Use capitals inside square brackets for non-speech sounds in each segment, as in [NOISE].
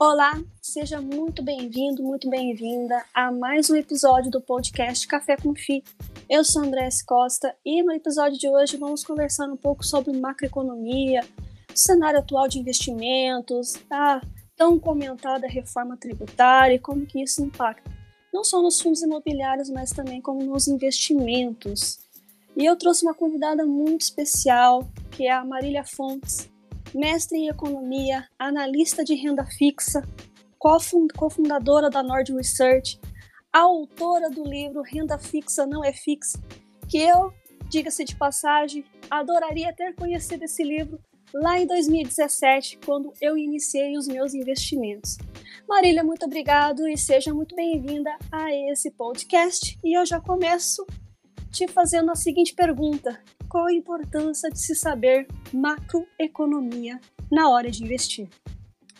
Olá, seja muito bem-vindo, muito bem-vinda a mais um episódio do podcast Café com Fi. Eu sou Andrés Costa e no episódio de hoje vamos conversar um pouco sobre macroeconomia, o cenário atual de investimentos, a tão comentada reforma tributária e como que isso impacta não só nos fundos imobiliários, mas também como nos investimentos. E eu trouxe uma convidada muito especial, que é a Marília Fontes, mestre em economia, analista de renda fixa, cofundadora da Nord Research, autora do livro Renda Fixa Não é Fixa, que eu, diga-se de passagem, adoraria ter conhecido esse livro lá em 2017, quando eu iniciei os meus investimentos. Marília, muito obrigado e seja muito bem-vinda a esse podcast. E eu já começo te fazendo a seguinte pergunta: qual a importância de se saber macroeconomia na hora de investir?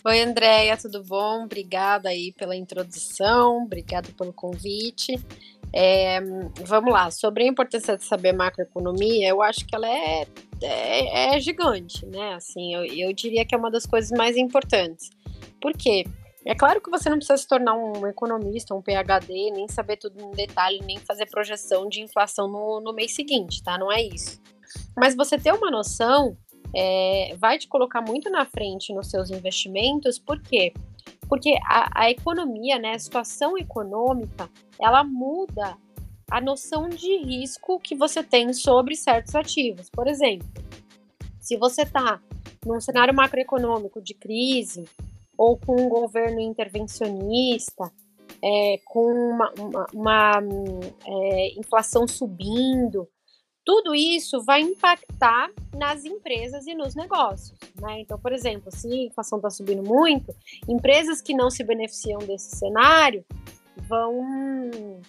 Oi, Andréia, tudo bom? Obrigada aí pela introdução, obrigada pelo convite. É, vamos lá, sobre a importância de saber macroeconomia, eu acho que ela é, é, é gigante, né? Assim, eu, eu diria que é uma das coisas mais importantes. Por quê? É claro que você não precisa se tornar um economista, um PhD, nem saber tudo no detalhe, nem fazer projeção de inflação no, no mês seguinte, tá? Não é isso. Mas você ter uma noção é, vai te colocar muito na frente nos seus investimentos, por quê? Porque a, a economia, né, a situação econômica, ela muda a noção de risco que você tem sobre certos ativos. Por exemplo, se você está num cenário macroeconômico de crise, ou com um governo intervencionista, é, com uma, uma, uma é, inflação subindo, tudo isso vai impactar nas empresas e nos negócios. Né? Então, por exemplo, se a inflação está subindo muito, empresas que não se beneficiam desse cenário vão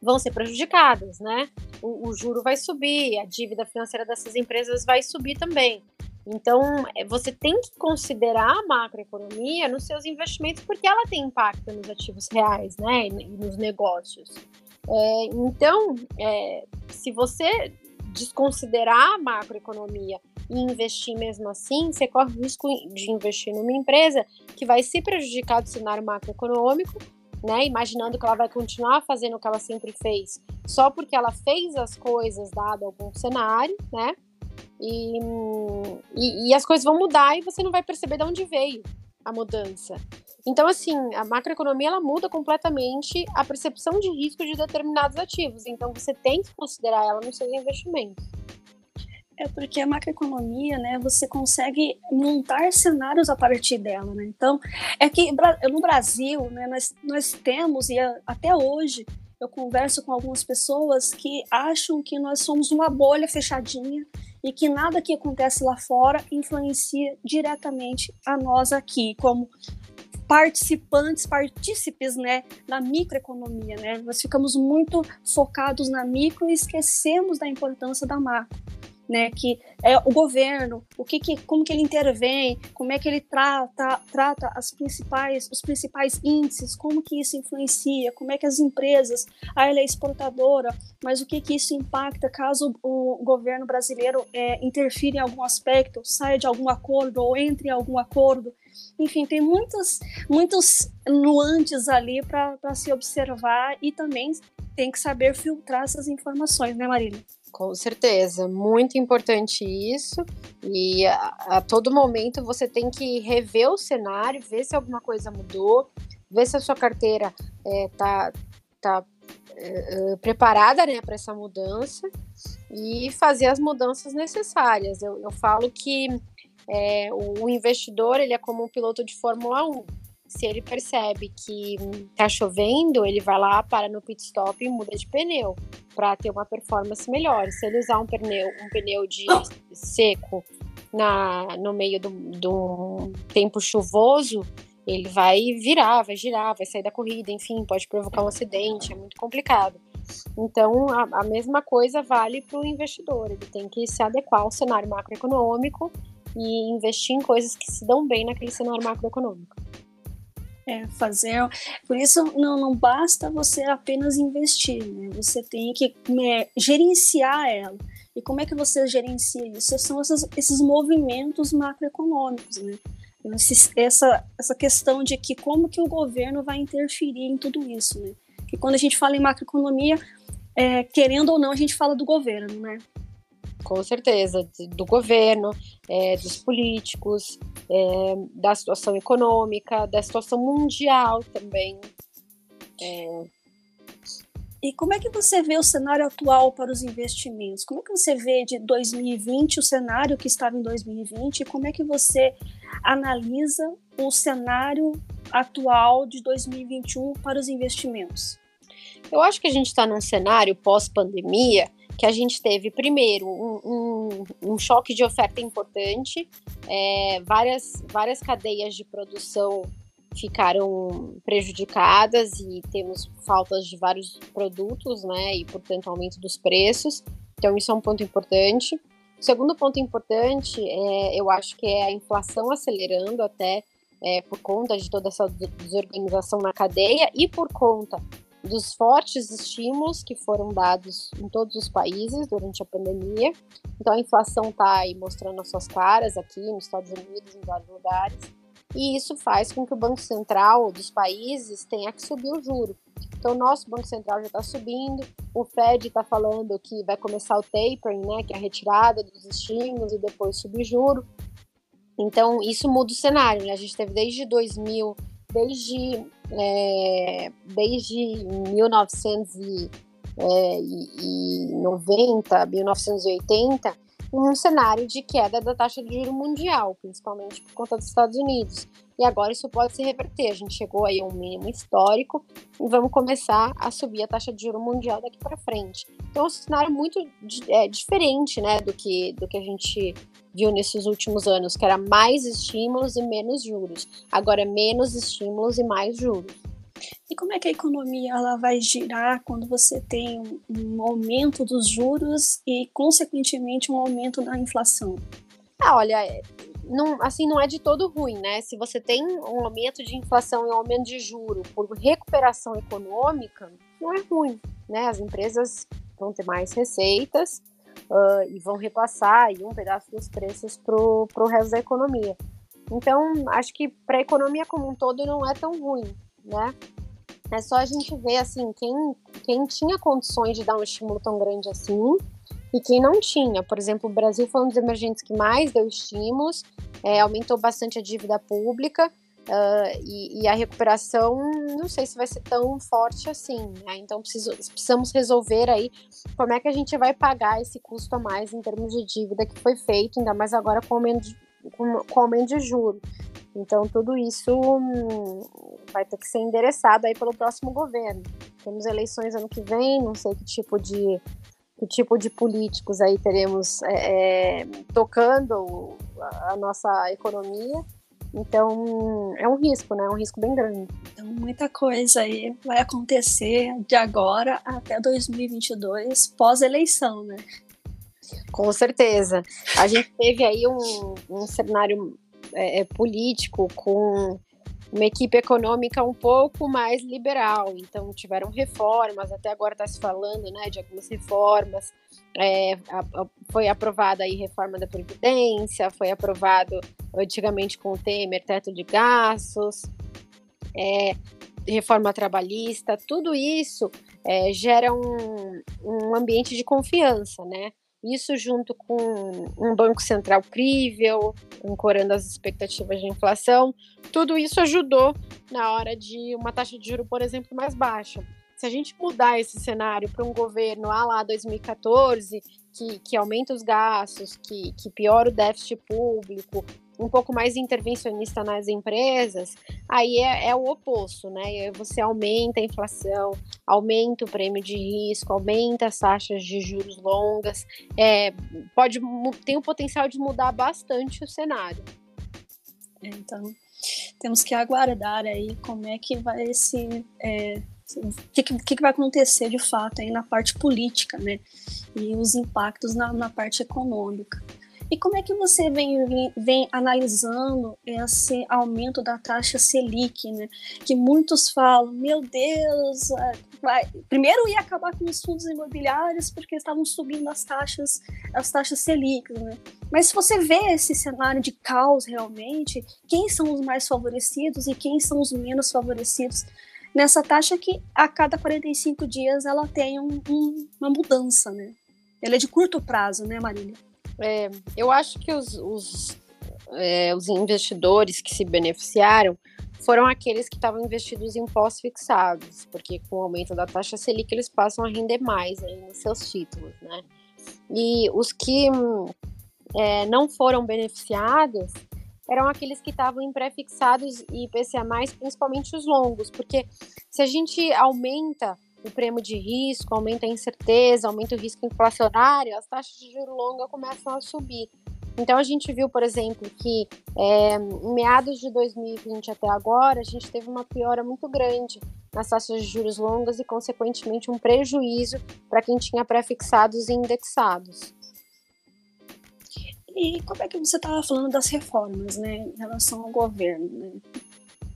vão ser prejudicadas, né? O, o juro vai subir, a dívida financeira dessas empresas vai subir também. Então, é, você tem que considerar a macroeconomia nos seus investimentos, porque ela tem impacto nos ativos reais, né, e nos negócios. É, então, é, se você desconsiderar a macroeconomia e investir mesmo assim, você corre o risco de investir numa empresa que vai se prejudicar do cenário macroeconômico, né, imaginando que ela vai continuar fazendo o que ela sempre fez, só porque ela fez as coisas dado algum cenário, né? E, e, e, as coisas vão mudar e você não vai perceber de onde veio a mudança. Então, assim, a macroeconomia ela muda completamente a percepção de risco de determinados ativos. Então, você tem que considerar ela nos seus investimentos. É porque a macroeconomia, né, você consegue montar cenários a partir dela, né? Então, é que no Brasil, né, nós, nós temos, e até hoje, eu converso com algumas pessoas que acham que nós somos uma bolha fechadinha e que nada que acontece lá fora influencia diretamente a nós aqui, como participantes, partícipes, né, da microeconomia, né? Nós ficamos muito focados na micro e esquecemos da importância da macro né, que é o governo, o que, que como que ele intervém, como é que ele trata, trata as principais, os principais índices, como que isso influencia, como é que as empresas, a ela é exportadora, mas o que que isso impacta caso o governo brasileiro é, interfira em algum aspecto, saia de algum acordo ou entre em algum acordo. Enfim, tem muitos, muitos nuances ali para se observar e também tem que saber filtrar essas informações, né, Marília? Com certeza, muito importante isso. E a, a, todo momento você tem que rever o cenário, ver se alguma coisa mudou, ver se a sua carteira é, tá, é, é, preparada né, para essa mudança e fazer as mudanças necessárias. Eu, eu falo que é, o, o investidor ele é como um piloto de Fórmula 1 se ele percebe que tá chovendo, ele vai lá, para no pit stop e muda de pneu para ter uma performance melhor. Se ele usar um pneu, um pneu de seco na, no meio do, do tempo chuvoso, ele vai virar, vai girar, vai sair da corrida, enfim, pode provocar um acidente, é muito complicado. Então, a, a mesma coisa vale para o investidor, ele tem que se adequar ao cenário macroeconômico e investir em coisas que se dão bem naquele cenário macroeconômico. É, fazer. Por isso, não, não basta você apenas investir, né? Você tem que é, gerenciar ela. E como é que você gerencia isso? São esses, esses movimentos macroeconômicos, né? essa, essa questão de que como que o governo vai interferir em tudo isso, né? Que quando a gente fala em macroeconomia, é, querendo ou não, a gente fala do governo, né? Com certeza, do governo, é, dos políticos, é, da situação econômica, da situação mundial também. É, e como é que você vê o cenário atual para os investimentos? Como é que você vê de 2020 o cenário que estava em 2020 e como é que você analisa o cenário atual de 2021 para os investimentos? Eu acho que a gente está num cenário pós-pandemia que a gente teve, primeiro, um, um, um choque de oferta importante, é, várias, várias cadeias de produção ficaram prejudicadas e temos faltas de vários produtos, né, e portanto aumento dos preços. Então isso é um ponto importante. O segundo ponto importante, é, eu acho que é a inflação acelerando até é, por conta de toda essa desorganização na cadeia e por conta dos fortes estímulos que foram dados em todos os países durante a pandemia. Então a inflação está aí mostrando as suas caras aqui nos Estados Unidos, em vários lugares e isso faz com que o Banco Central dos países tenha que subir o juro. Então, o nosso Banco Central já está subindo, o Fed está falando que vai começar o tapering, né, que é a retirada dos estímulos e depois subir juro. Então, isso muda o cenário. Né? A gente teve desde 2000, desde, é, desde 1990, 1980, um cenário de queda da taxa de juro mundial, principalmente por conta dos Estados Unidos. E agora isso pode se reverter. A gente chegou aí a um mínimo histórico e vamos começar a subir a taxa de juro mundial daqui para frente. Então é um cenário muito é, diferente, né, do que do que a gente viu nesses últimos anos, que era mais estímulos e menos juros. Agora é menos estímulos e mais juros. E como é que a economia ela vai girar quando você tem um, um aumento dos juros e, consequentemente, um aumento da inflação? Ah, olha, não, assim, não é de todo ruim, né? Se você tem um aumento de inflação e um aumento de juro por recuperação econômica, não é ruim, né? As empresas vão ter mais receitas uh, e vão repassar aí um pedaço dos preços para o resto da economia. Então, acho que para a economia como um todo não é tão ruim, né? É só a gente ver, assim, quem, quem tinha condições de dar um estímulo tão grande assim e quem não tinha. Por exemplo, o Brasil foi um dos emergentes que mais deu estímulos, é, aumentou bastante a dívida pública uh, e, e, a recuperação não sei se vai ser tão forte assim. Né? Então preciso, precisamos resolver aí como é que a gente vai pagar esse custo a mais em termos de dívida que foi feito, ainda mais agora com aumento de, com, com aumento de juros. Então, tudo isso hum, vai ter que ser endereçado aí pelo próximo governo. Temos eleições ano que vem, não sei que tipo de, que tipo de políticos aí teremos é, é, tocando a nossa economia. Então, é um risco, né? É um risco bem grande. Então, muita coisa aí vai acontecer de agora até 2022, pós-eleição, né? Com certeza. A gente teve aí um, um cenário é, é, político, com uma equipe econômica um pouco mais liberal. Então, tiveram reformas, até agora está se falando né, de algumas reformas. É, a, a, foi aprovada aí reforma da Previdência, foi aprovado antigamente com o Temer, teto de gastos, é, reforma trabalhista, tudo isso é, gera um, um ambiente de confiança, né? Isso junto com um Banco Central crível, ancorando as expectativas de inflação, tudo isso ajudou na hora de uma taxa de juro, por exemplo, mais baixa. Se a gente mudar esse cenário para um governo ah lá 2014, que, que aumenta os gastos, que, que piora o déficit público, um pouco mais intervencionista nas empresas, aí é, é, o oposto, né? Você aumenta a inflação, aumenta o prêmio de risco, aumenta as taxas de juros longas, é, pode tem o potencial de mudar bastante o cenário. É, então, temos que aguardar aí como é que vai se é, o que, que, que, vai acontecer de fato aí na parte política, né? E os impactos na, na parte econômica. E como é que você vem, vem, analisando esse aumento da taxa Selic, né? Que muitos falam, meu Deus, é, vai... primeiro ia acabar com os fundos imobiliários porque estavam subindo as taxas, as taxas Selic, né? Mas se você vê esse cenário de caos realmente, quem são os mais favorecidos e quem são os menos favorecidos nessa taxa que a cada 45 dias ela tem um, um, uma mudança, né? Ela é de curto prazo, né, Marília? É, eu acho que os, os, é, os investidores que se beneficiaram foram aqueles que estavam investidos em pós-fixados, porque com o aumento da taxa Selic eles passam a render mais aí nos seus títulos, né? E os que é, não foram beneficiados eram aqueles que estavam em pré-fixados e IPCA+, principalmente os longos, porque se a gente aumenta o prêmio de risco, aumenta a incerteza, aumenta o risco inflacionário, as taxas de juro longa começam a subir. Então a gente viu, por exemplo, que é, em meados de 2020 até agora, a gente teve uma piora muito grande nas taxas de juros longas e, consequentemente, um prejuízo para quem tinha pré-fixados e indexados. E como é que você estava falando das reformas, né, em relação ao governo? Né?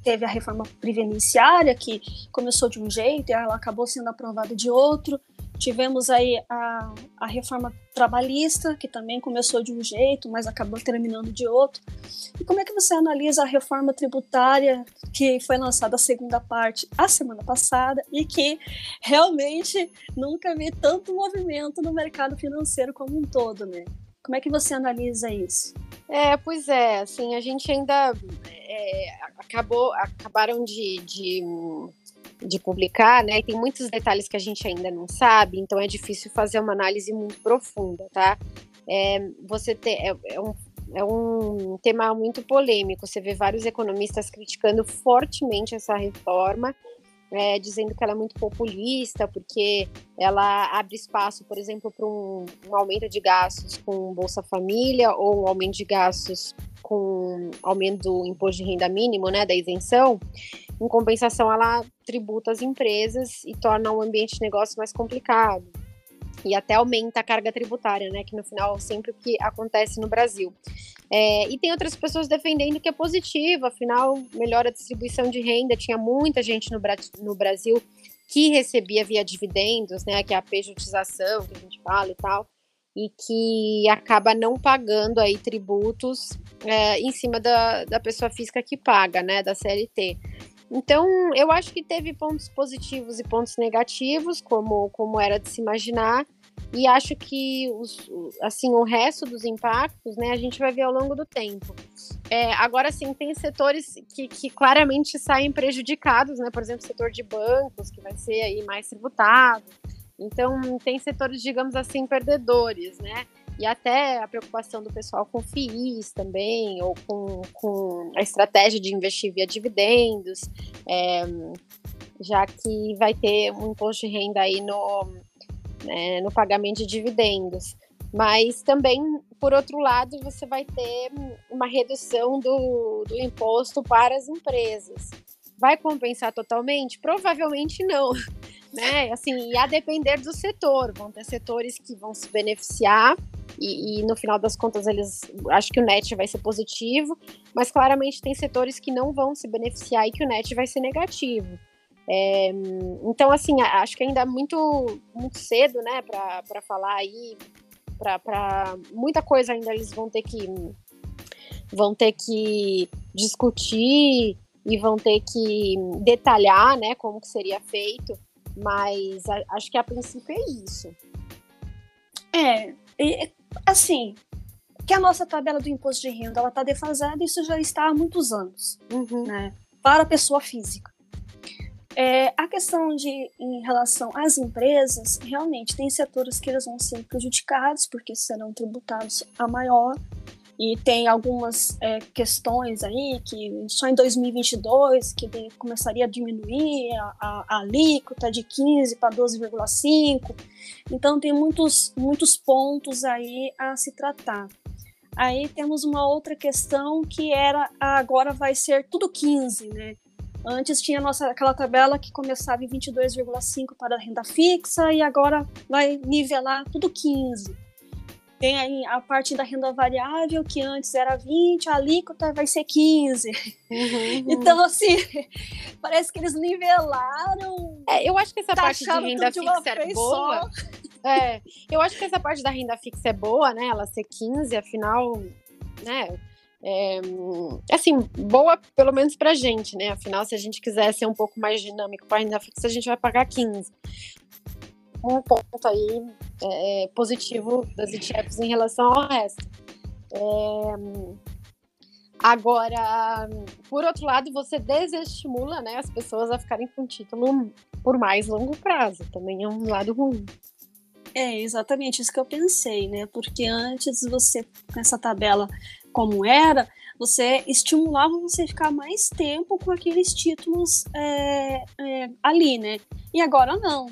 Teve a reforma previdenciária, que começou de um jeito e ela acabou sendo aprovada de outro. Tivemos aí a, a reforma trabalhista, que também começou de um jeito, mas acabou terminando de outro. E como é que você analisa a reforma tributária, que foi lançada a segunda parte a semana passada e que realmente nunca vi tanto movimento no mercado financeiro como um todo, né? Como é que você analisa isso? É, pois é, assim, a gente ainda é, acabou, acabaram de, de, de, publicar, né? E tem muitos detalhes que a gente ainda não sabe, então é difícil fazer uma análise muito profunda, tá? É, você ter, é, é um é um tema muito polêmico. Você vê vários economistas criticando fortemente essa reforma é, dizendo que ela é muito populista, porque ela abre espaço, por exemplo, para um, um, aumento de gastos com Bolsa Família ou um aumento de gastos com aumento do imposto de renda mínimo, né, da isenção. Em compensação, ela tributa as empresas e torna o ambiente de negócio mais complicado e até aumenta a carga tributária, né? Que no final é sempre o que acontece no Brasil. É, e tem outras pessoas defendendo que é positivo, afinal, melhora a distribuição de renda. Tinha muita gente no, no Brasil que recebia via dividendos, né? Que é a pejotização que a gente fala e tal, e que acaba não pagando aí tributos é, em cima da, da pessoa física que paga, né? Da CLT. Então, eu acho que teve pontos positivos e pontos negativos, como, como era de se imaginar, e acho que os, assim, o resto dos impactos, né, a gente vai ver ao longo do tempo. É, agora, sim, tem setores que, que claramente saem prejudicados, né, por exemplo, o setor de bancos, que vai ser aí mais tributado. Então, tem setores, digamos assim, perdedores, né? E até a preocupação do pessoal com FIIs também, ou com, com a estratégia de investir via dividendos, é, já que vai ter um imposto de renda aí no, né, no pagamento de dividendos. Mas também, por outro lado, você vai ter uma redução do, do imposto para as empresas. Vai compensar totalmente? Provavelmente não. [LAUGHS] Né? Assim, e a depender do setor, vão ter setores que vão se beneficiar e, e, no final das contas eles acho que o net vai ser positivo, mas claramente tem setores que não vão se beneficiar e que o net vai ser negativo. É, então, assim, acho que ainda é muito, muito cedo, né, para falar aí, para muita coisa ainda eles vão ter que vão ter que discutir e vão ter que detalhar, né, como que seria feito, mas a, acho que a princípio é isso. É, assim, que a nossa tabela do imposto de renda ela está defasada, isso já está há muitos anos, uhum. né, para a pessoa física. É, a questão de em relação às empresas, realmente tem setores que eles vão ser prejudicados porque serão tributados a maior e tem algumas é, questões aí que só em 2022 que começaria a diminuir a, a, alíquota de 15 para 12,5. Então tem muitos, muitos pontos aí a se tratar. Aí temos uma outra questão que era agora vai ser tudo 15, né? Antes tinha nossa aquela tabela que começava em 22,5 para a renda fixa e agora vai nivelar tudo 15. Tem aí a parte da renda variável, que antes era 20, a alíquota vai ser 15. Uhum, [LAUGHS] uhum. Então, assim, parece que eles nivelaram. É, eu acho que essa parte de renda fixa era boa. É, eu acho que essa parte da renda fixa é boa, né? Ela ser 15, afinal, né? É, assim, boa pelo menos pra gente, né? Afinal, se a gente quiser ser um pouco mais dinâmico para renda fixa, a gente vai pagar 15. Um ponto aí é, positivo das ETFs em relação ao resto. É, agora, por outro lado, você desestimula né, as pessoas a ficarem com título por mais longo prazo. Também é um lado ruim. É exatamente isso que eu pensei, né? Porque antes você, com essa tabela como era, você estimulava você ficar mais tempo com aqueles títulos é, é, ali, né? E agora não.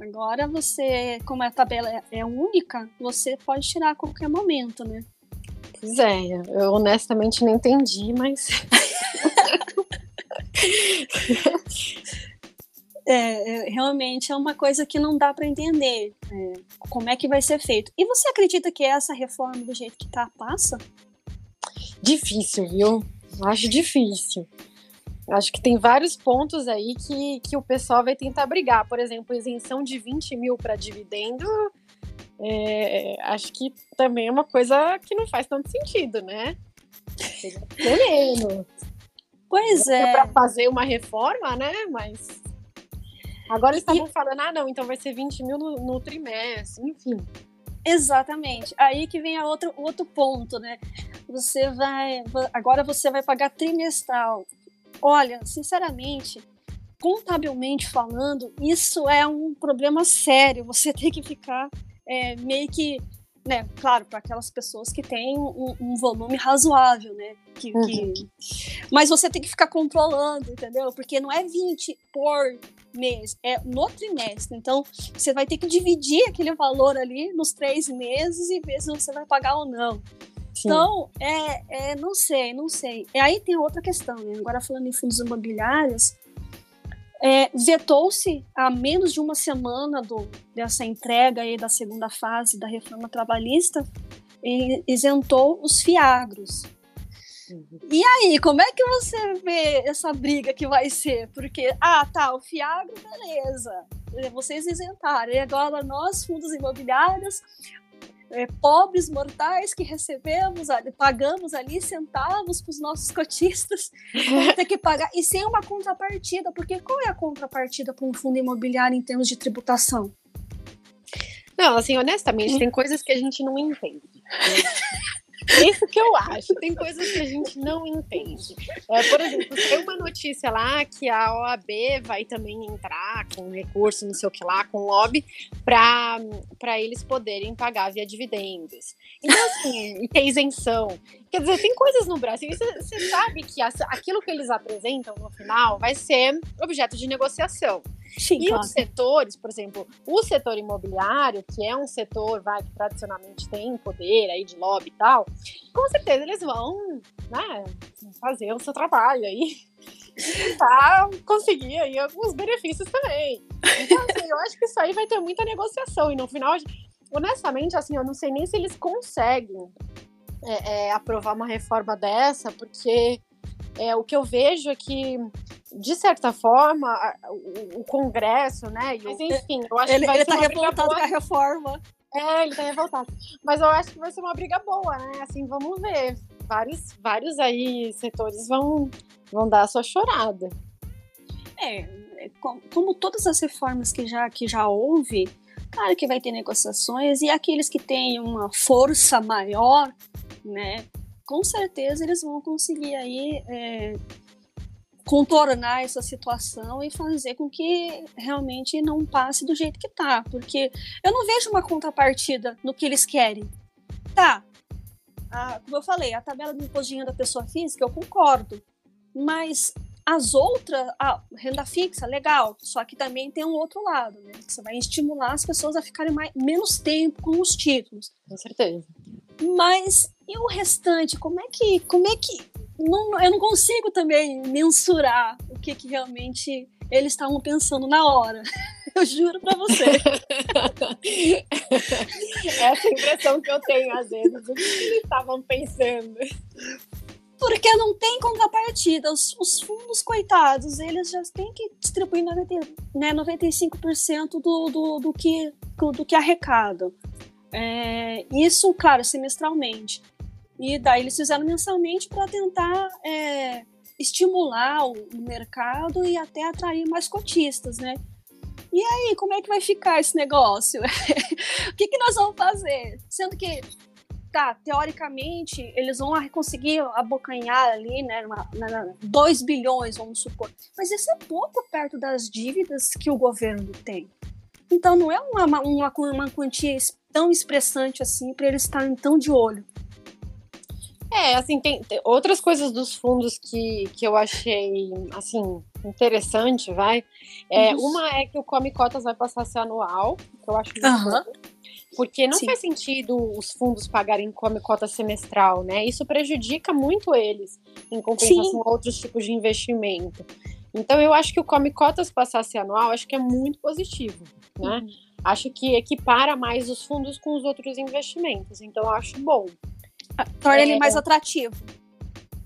Agora você, como a tabela é, é única, você pode tirar a qualquer momento, né? Pois é, eu honestamente não entendi, mas. [LAUGHS] É, é, realmente é uma coisa que não dá para entender é, como é que vai ser feito. E você acredita que essa reforma do jeito que tá passa? Difícil, viu? Acho difícil. Acho que tem vários pontos aí que, que o pessoal vai tentar brigar. Por exemplo, isenção de 20 mil para dividendo. É, acho que também é uma coisa que não faz tanto sentido, né? Pois é. Para fazer uma reforma, né? Mas Agora eles estavam e... falando, ah, não, então vai ser 20 mil no, no trimestre, enfim. Exatamente. Aí que vem a outro, outro ponto, né? Você vai. Agora você vai pagar trimestral. Olha, sinceramente, contabilmente falando, isso é um problema sério. Você [LAUGHS] tem que ficar é, meio que né, claro, para aquelas pessoas que têm um, um volume razoável, né? Que, uhum. que... Mas você tem que ficar controlando, entendeu? Porque não é 20 por mês, é no trimestre. Então, você vai ter que dividir aquele valor ali nos três meses e ver se você vai pagar ou não. Sim. Então, é, é, não sei, não sei. E aí tem outra questão, né? Agora falando em fundos imobiliários, é, vetou-se há menos de uma semana do, dessa entrega aí da segunda fase da reforma trabalhista e isentou os fiagros. Uhum. E aí, como é que você vê essa briga que vai ser? Porque, ah, tá, o fiagro, beleza, vocês isentaram, e agora nós, fundos imobiliários, é, pobres mortais que recebemos, pagamos ali centavos para os nossos cotistas, [LAUGHS] vamos ter que pagar, e sem uma contrapartida, porque qual é a contrapartida para um fundo imobiliário em termos de tributação? Não, assim, honestamente, hum. tem coisas que a gente não entende. [LAUGHS] Isso que eu acho. Tem coisas que a gente não entende. É, por exemplo, tem uma notícia lá que a OAB vai também entrar com recurso, não sei o que lá, com lobby, para eles poderem pagar via dividendos. Então, assim, tem isenção. Quer dizer, tem coisas no Brasil, você sabe que aquilo que eles apresentam no final vai ser objeto de negociação. Sim, e claro. os setores, por exemplo, o setor imobiliário, que é um setor vai, que tradicionalmente tem poder aí de lobby e tal, com certeza eles vão né, fazer o seu trabalho aí [LAUGHS] tentar conseguir aí alguns benefícios também. Então, assim, eu acho que isso aí vai ter muita negociação. E no final, honestamente, assim, eu não sei nem se eles conseguem é, é, aprovar uma reforma dessa, porque é, o que eu vejo é que, de certa forma, o, o Congresso, né? Mas enfim, eu acho ele, que vai ele ser tá revoltado com a reforma. É, ele tá revoltado. Mas eu acho que vai ser uma briga boa, né? Assim, vamos ver. Vários, vários aí setores vão, vão dar a sua chorada. É, é como todas as reformas que já, que já houve, claro que vai ter negociações, e aqueles que têm uma força maior, né, com certeza eles vão conseguir aí é, contornar essa situação e fazer com que realmente não passe do jeito que tá, porque eu não vejo uma contrapartida no que eles querem. Tá, a, como eu falei, a tabela do imposto de renda da pessoa física, eu concordo, mas as outras, a renda fixa, legal, só que também tem um outro lado, né? Você vai estimular as pessoas a ficarem mais, menos tempo com os títulos. Com certeza. Mas e o restante? Como é que. Como é que. Não, eu não consigo também mensurar o que, que realmente eles estavam pensando na hora. [LAUGHS] Eu juro pra você. [LAUGHS] Essa impressão que eu tenho às vezes, o que eles estavam pensando. Porque não tem contrapartida. Os, os fundos, coitados, eles já têm que distribuir 90, né, 95% do, do, do, que, do que arrecadam. É, isso, claro, semestralmente. E daí eles fizeram mensalmente para tentar é, estimular o, mercado e até atrair mais cotistas, né? E aí, como é que vai ficar esse negócio? [LAUGHS] o que, que nós vamos fazer? Sendo que tá, teoricamente, eles vão conseguir abocanhar ali, né, 2 bilhões, vamos supor. Mas isso é pouco perto das dívidas que o governo tem. Então não é uma, uma, uma quantia tão expressante assim para eles estarem tão de olho. É, assim, tem, tem, outras coisas dos fundos que, que eu achei, assim, interessante, vai. É, uhum. Uma é que o Come Cotas vai passar a ser anual, que eu acho muito uhum. porque não Sim. faz sentido os fundos pagarem Come Cota semestral, né? Isso prejudica muito eles, em compensação Sim. a outros tipos de investimento. Então, eu acho que o Come Cotas passar a ser anual, acho que é muito positivo, né? Uhum. Acho que equipara mais os fundos com os outros investimentos, então eu acho bom. Torna é, ele mais atrativo.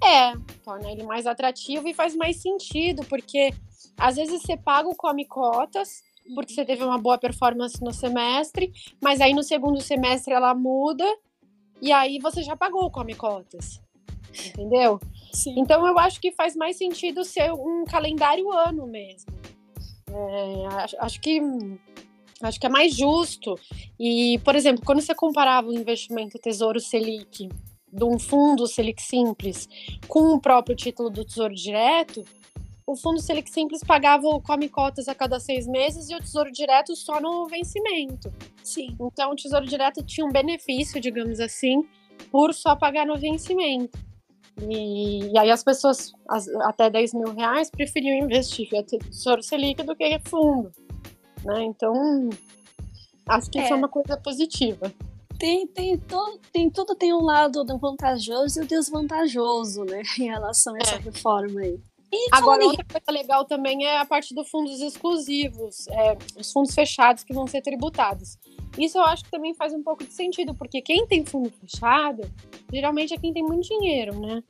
É, torna ele mais atrativo e faz mais sentido, porque às vezes você paga o Come Cotas, porque você teve uma boa performance no semestre, mas aí no segundo semestre ela muda e aí você já pagou o Come Cotas. Entendeu? Sim. Então eu acho que faz mais sentido ser um calendário ano mesmo. É, acho, acho que acho que é mais justo. E, por exemplo, quando você comparava o investimento Tesouro Selic de um fundo Selic Simples com o próprio título do Tesouro Direto, o fundo Selic Simples pagava o come cotas a cada seis meses e o Tesouro Direto só no vencimento. Sim. Então o Tesouro Direto tinha um benefício, digamos assim, por só pagar no vencimento. E, e aí as pessoas as, até 10 mil reais preferiam investir em Tesouro Selic do que fundo. Né? Então, acho que é. isso é uma coisa positiva tem, tem, todo, tem tudo tem um lado vantajoso e o desvantajoso, né, [LAUGHS] em relação a essa é. reforma aí. E Agora, outra coisa legal também é a parte dos fundos exclusivos, é, os fundos fechados que vão ser tributados. Isso eu acho que também faz um pouco de sentido, porque quem tem fundo fechado, geralmente é quem tem muito dinheiro, né?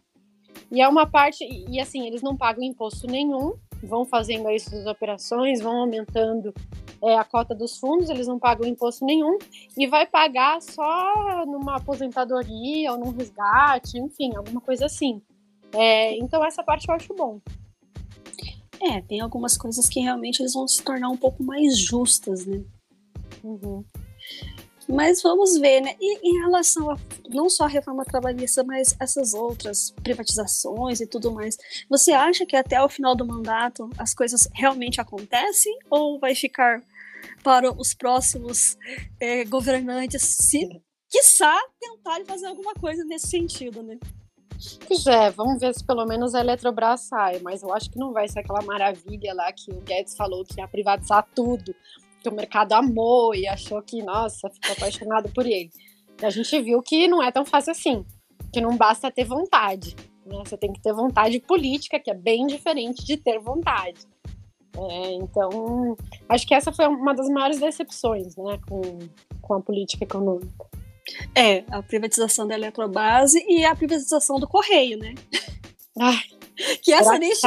E é uma parte, e assim, eles não pagam imposto nenhum, vão fazendo aí suas operações, vão aumentando é, a cota dos fundos, eles não pagam imposto nenhum e vai pagar só numa aposentadoria ou num resgate, enfim, alguma coisa assim. É, então essa parte eu acho bom. É, tem algumas coisas que realmente eles vão se tornar um pouco mais justas, né? Uhum. Mas vamos ver, né? E em relação a não só a reforma trabalhista, mas essas outras privatizações e tudo mais, você acha que até o final do mandato as coisas realmente acontecem ou vai ficar para os próximos é, governantes se, quiçá, tentarem fazer alguma coisa nesse sentido, né? Pois é, vamos ver se pelo menos a Eletrobras sai, mas eu acho que não vai ser aquela maravilha lá que o Guedes falou que ia privatizar tudo, que o mercado amou e achou que, nossa, ficou apaixonado por ele. E a gente viu que não é tão fácil assim, que não basta ter vontade, né? Você tem que ter vontade política, que é bem diferente de ter vontade. É, então, acho que essa foi uma das maiores decepções né, com, com a política econômica. É, a privatização da Eletrobase e a privatização do Correio, né? Ai, que essa nem, che...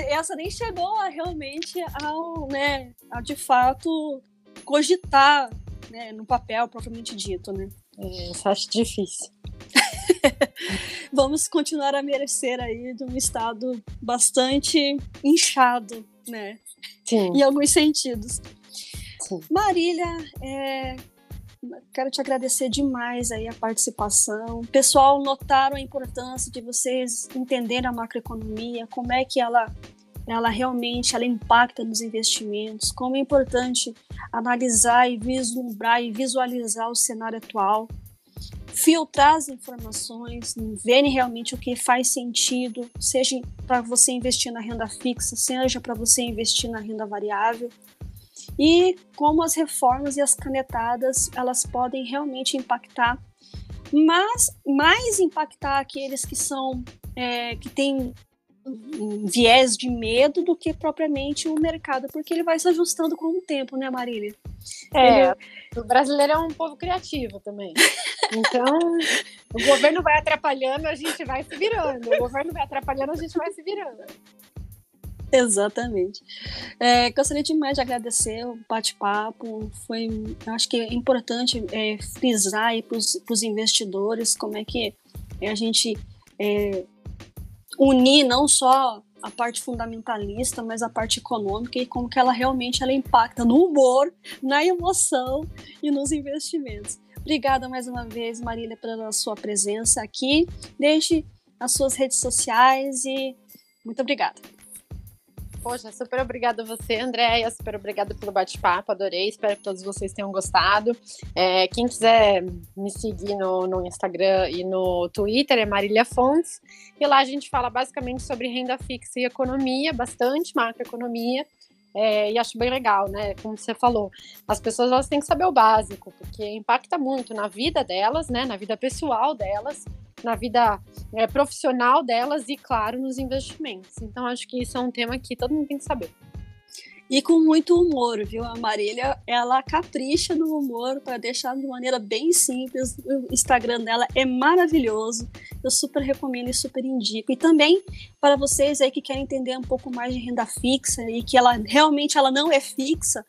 essa nem chegou a, realmente ao, né, a de fato cogitar né, no papel propriamente dito, né? É, isso acho difícil. [LAUGHS] Vamos continuar a merecer aí de um estado bastante inchado né? Sim. Em alguns sentidos. Sim. Marília, é, quero te agradecer demais aí a participação. Pessoal, notaram a importância de vocês entenderem a macroeconomia, como é que ela ela realmente ela impacta nos investimentos, como é importante analisar e vislumbrar e visualizar o cenário atual filtrar as informações, verem realmente o que faz sentido, seja para você investir na renda fixa, seja para você investir na renda variável, e como as reformas e as canetadas elas podem realmente impactar, mas mais impactar aqueles que são é, que têm um viés de medo do que propriamente o mercado, porque ele vai se ajustando com o tempo, né, Marília? É, ele... o brasileiro é um povo criativo também. Então, o governo vai atrapalhando, a gente vai se virando. O governo vai atrapalhando, a gente vai se virando. [LAUGHS] Exatamente. É, gostaria demais de agradecer o bate-papo. Foi, acho que é importante é, frisar para os investidores como é que a gente é, unir não só a parte fundamentalista, mas a parte econômica e como que ela realmente ela impacta no humor, na emoção e nos investimentos. Obrigada mais uma vez, Marília, pela sua presença aqui. Deixe as suas redes sociais e muito obrigada. Poxa, super obrigada a você, Andréia. Super obrigada pelo bate-papo, adorei. Espero que todos vocês tenham gostado. É, quem quiser me seguir no, no, Instagram e no Twitter é Marília Fontes. E lá a gente fala basicamente sobre renda fixa e economia, bastante macroeconomia. É, e acho bem legal, né? Como você falou, as pessoas elas têm que saber o básico, porque impacta muito na vida delas, né? Na vida pessoal delas na vida é, profissional delas e, claro, nos investimentos. Então, acho que isso é um tema que todo mundo tem que saber. E com muito humor, viu? A Marília, ela capricha no humor para deixar de maneira bem simples. O Instagram dela é maravilhoso. Eu super recomendo e super indico. E também para vocês aí que querem entender um pouco mais de renda fixa e que ela realmente ela não é fixa,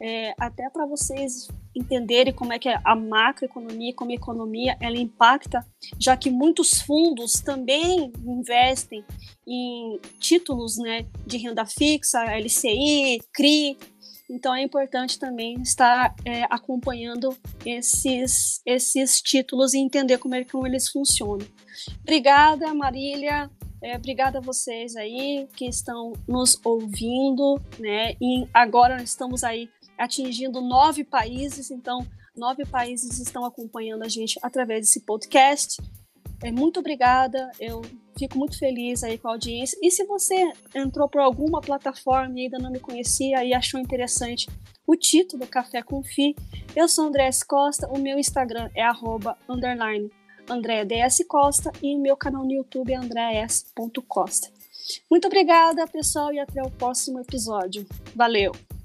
é, até para vocês entenderem como é que a macroeconomia, como a economia, ela impacta, já que muitos fundos também investem em títulos né, de renda fixa, LCI, CRI, então é importante também estar é, acompanhando esses, esses títulos e entender como, é, como eles funcionam. Obrigada, Marília. É, obrigada a vocês aí que estão nos ouvindo, né? E agora estamos aí atingindo nove países, então nove países estão acompanhando a gente através desse podcast. É, muito obrigada, eu fico muito feliz aí com a audiência. E se você entrou por alguma plataforma e ainda não me conhecia e achou interessante o título Café com Fi, eu sou André S. Costa, o meu Instagram é underline Andréa DS Costa e o meu canal no YouTube é andreas.costa. Muito obrigada, pessoal, e até o próximo episódio. Valeu!